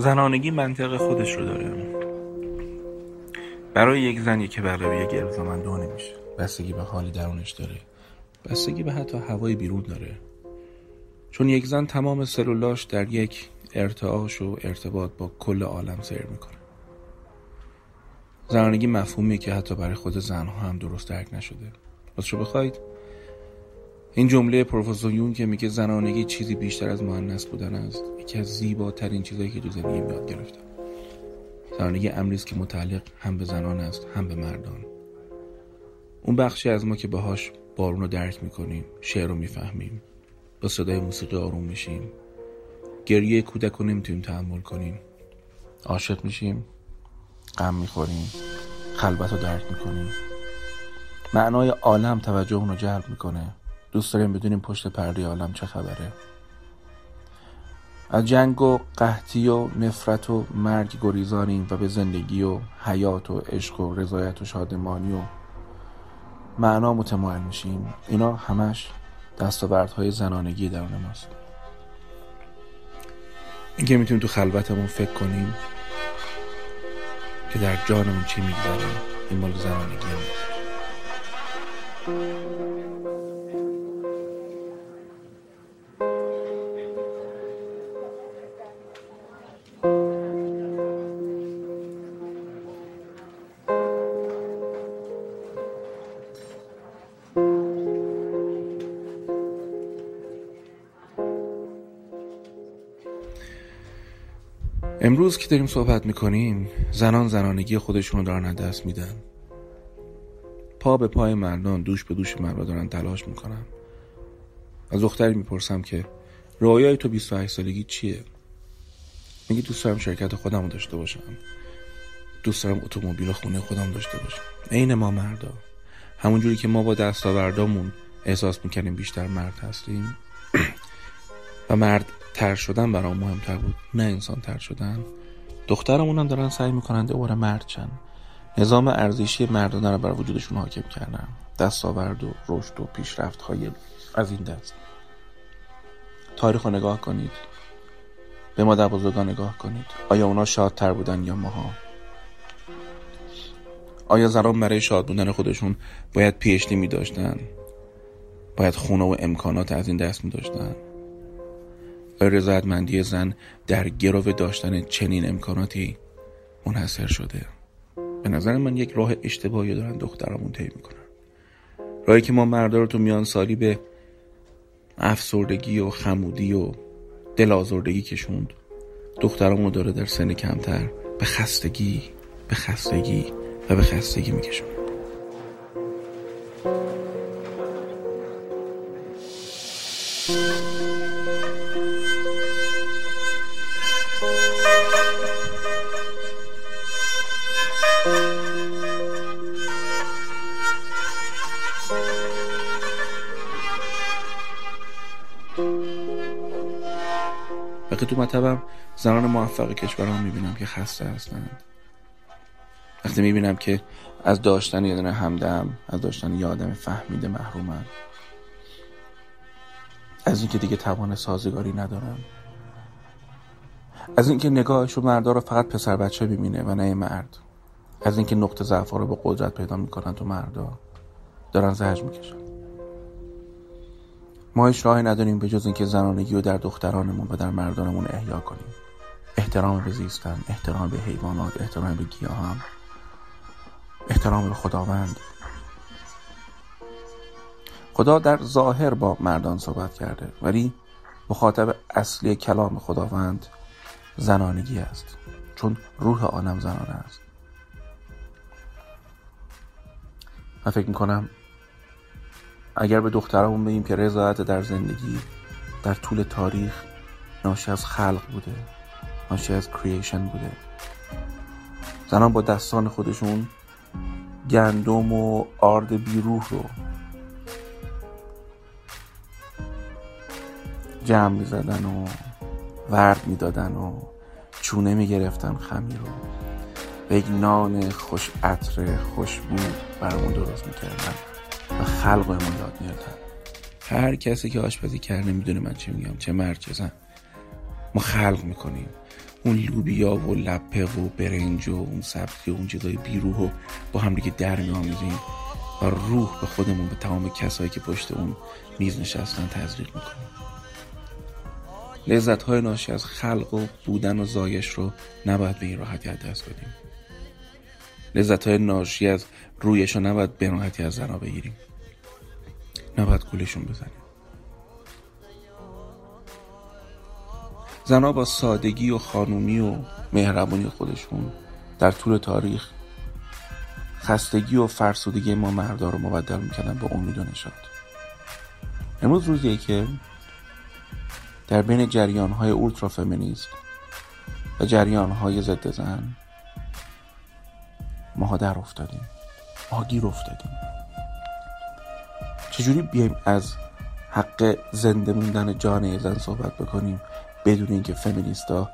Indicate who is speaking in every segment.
Speaker 1: زنانگی منطق خودش رو داره. برای یک زن که بقیه یک دو نمیشه. بستگی به حالی درونش داره. بستگی به حتی هوای بیرون داره. چون یک زن تمام سلولاش در یک ارتعاش و ارتباط با کل عالم سیر می‌کنه. زنانگی مفهومیه که حتی برای خود زنها هم درست درک نشده. شو بخواید این جمله پروفسور یون که میگه زنانگی چیزی بیشتر از مهندس بودن است یکی از زیباترین چیزهایی که دو زندگی یاد گرفتم. زنانگی امری است که متعلق هم به زنان است هم به مردان. اون بخشی از ما که باهاش بارون رو درک می‌کنیم شعر رو می‌فهمیم. با صدای موسیقی آروم میشیم. گریه کودک رو نمی‌تونیم تحمل کنیم. عاشق میشیم غم می‌خوریم خلوت رو درک می‌کنیم. معنای عالم توجه رو جلب می‌کنه. دوست داریم بدونیم پشت پرده عالم چه خبره. از جنگ و قحطی و نفرت و مرگ گریزانیم و به زندگی و حیات و عشق و رضایت و شادمانی و معنا متمایل میشیم. اینا همش دستاوردهای زنانگی درون ماست. اینکه می‌تونیم تو خلوتمون فکر کنیم که در جانمون چی میگذره این مال زنانگی امروز که داریم صحبت می‌کنیم زنان زنانگی خودشون رو دارن دست میدن. پا به پای مردان دوش به دوش مردا دارن تلاش می‌کنن. از دختری می‌پرسم که رویای تو 28 سالگی چیه؟ میگی دوست دارم شرکت خودم رو داشته باشم. دوست دارم اتومبیل خونه خودم داشته باشم. عین ما مردا. همونجوری که ما با دستاوردامون احساس می‌کنیم بیشتر مرد هستیم. و مرد تر شدن برام مهمتر بود نه انسان تر شدن. دخترمون هم دارن سعی می‌کنن دوباره مرد چن نظام ارزشی مردانه رو بر وجودشون حاکم کردن. دستاورد و رشد و پیشرفت های از این دست. تاریخ رو نگاه کنید. به مادر بزرگان نگاه کنید. آیا اونا شادتر بودن یا ماها؟ آیا زنان برای شاد بودن خودشون باید پیشتی می داشتن باید خونه و امکانات از این دست می داشتن رضایتمندی زن در گرو داشتن چنین امکاناتی منحصر شده. به نظر من یک راه اشتباهی دارن دخترامون طی می‌کنن. راهی که ما مردا رو تو میان سالی به افسردگی و خمودی و دلازردگی کشوند. دخترامون داره در سن کمتر به خستگی به خستگی و به خستگی میکشوند. وقتی تو مطبم زنان موفق کشورم می‌بینم که خسته هستند. وقتی می‌بینم که از داشتن یه دونه همدم از داشتن یه آدم فهمیده محرومن از اینکه دیگه توان سازگاری ندارم از اینکه نگاهش رو مردا رو فقط پسر بچه می‌بینه و نه مرد از اینکه نقطه ضعف رو به قدرت پیدا می‌کنن تو مردا دارن زهج می‌کشن. ما هیچ راهی نداریم به جز اینکه زنانگی رو در دخترانمون و در مردانمون احیا کنیم. احترام به زیستن احترام به حیوانات احترام به گیاهان. احترام به خداوند. خدا در ظاهر با مردان صحبت کرده ولی مخاطب اصلی کلام خداوند زنانگی است چون روح عالم زنانه است. من فکر می‌کنم اگر به دخترمون بگیم که رضایت در زندگی در طول تاریخ ناشی از خلق بوده ناشی از کریشن بوده. زنان با دستان خودشون گندم و آرد بیروح رو جمع می زدن و ورد می دادن و چونه می گرفتن خمیر رو. به نان خوش عطر خوشبو برامون درست می کردن و خلق ما یاد می‌دادن هر کسی که آشپزی کرده می‌دونه من چی میگم چه زن. ما خلق می‌کنیم. اون لوبیا و لپه و برنج و اون سبزی و اون چیزای بیروح و با هم دیگه در میآمیزیم و روح به خودمون به تمام کسایی که پشت اون میز نشستن تزریق می‌کنیم. لذت های ناشی از خلق و بودن و زایش رو نباید به این راحتی از دست بدیم. لذت های ناشی از رویش رو نباید به راحتی از زنا بگیریم. نباید گولشون بزنیم. زنها با سادگی و خانومی و مهربانی خودشون در طول تاریخ خستگی و فرسودگی ما مردا رو مبدل می‌کردن با امید و نشاد امروز روزیه که در بین جریان های اولترا فمینیست و جریان های ضد زن ما در افتادیم. ما گیر افتادیم. چجوری بیایم از حق زنده موندن جان زن صحبت بکنیم بدون اینکه فمینیستا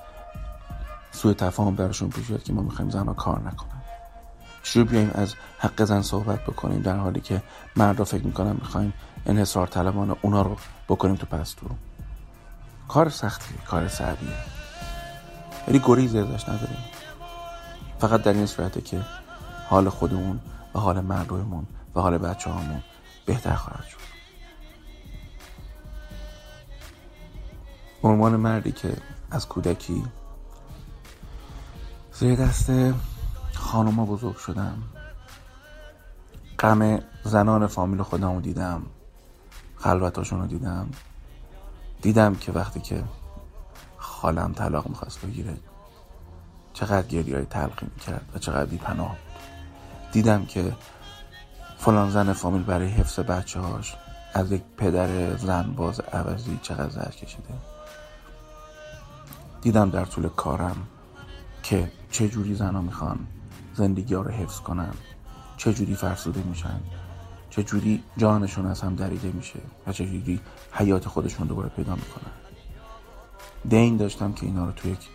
Speaker 1: سوء تفاهم براشون پیش که ما می‌خوایم زنها کار نکنن؟ چجوری بیایم از حق زن صحبت بکنیم در حالی که مردا فکر می‌کنن می‌خوایم انحصار طلبان اونا رو بکنیم تو پستو کار سختیه کار صعبیه ولی گریز ازش نداریم. فقط در این صورته که حال خودمون و حال مردممون و حال بچه هامون بهتر خواهد شد. عنوان مردی که از کودکی زیر دست خانوما بزرگ شدم غم زنان فامیل خودم رو دیدم خلوتاشون رو دیدم. دیدم که وقتی که خالم طلاق می‌خواست بگیره چقدر گریه های تلقی می‌کرد و چقدر بی پناه بود دیدم که فلان زن فامیل برای حفظ بچه هاش از یک پدر زن باز عوضی چقدر زر کشیده. دیدم در طول کارم که چه جوری زنها می‌خوان زندگی ها رو حفظ کنن چه جوری فرسوده میشن چه جوری جانشون از هم دریده میشه و چه جوری حیات خودشون دوباره پیدا می‌کنن. دین داشتم که اینا رو توی یک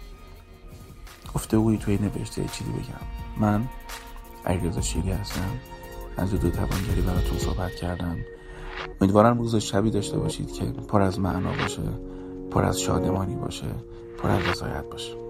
Speaker 1: گفتگویی توی نوشته چیزی بگم. من علیرضا شیری هستم از دو توانگری براتون صحبت کردم. امیدوارم روز شبی داشته باشید که پر از معنا باشه پر از شادمانی باشه پر از رضایت باشه.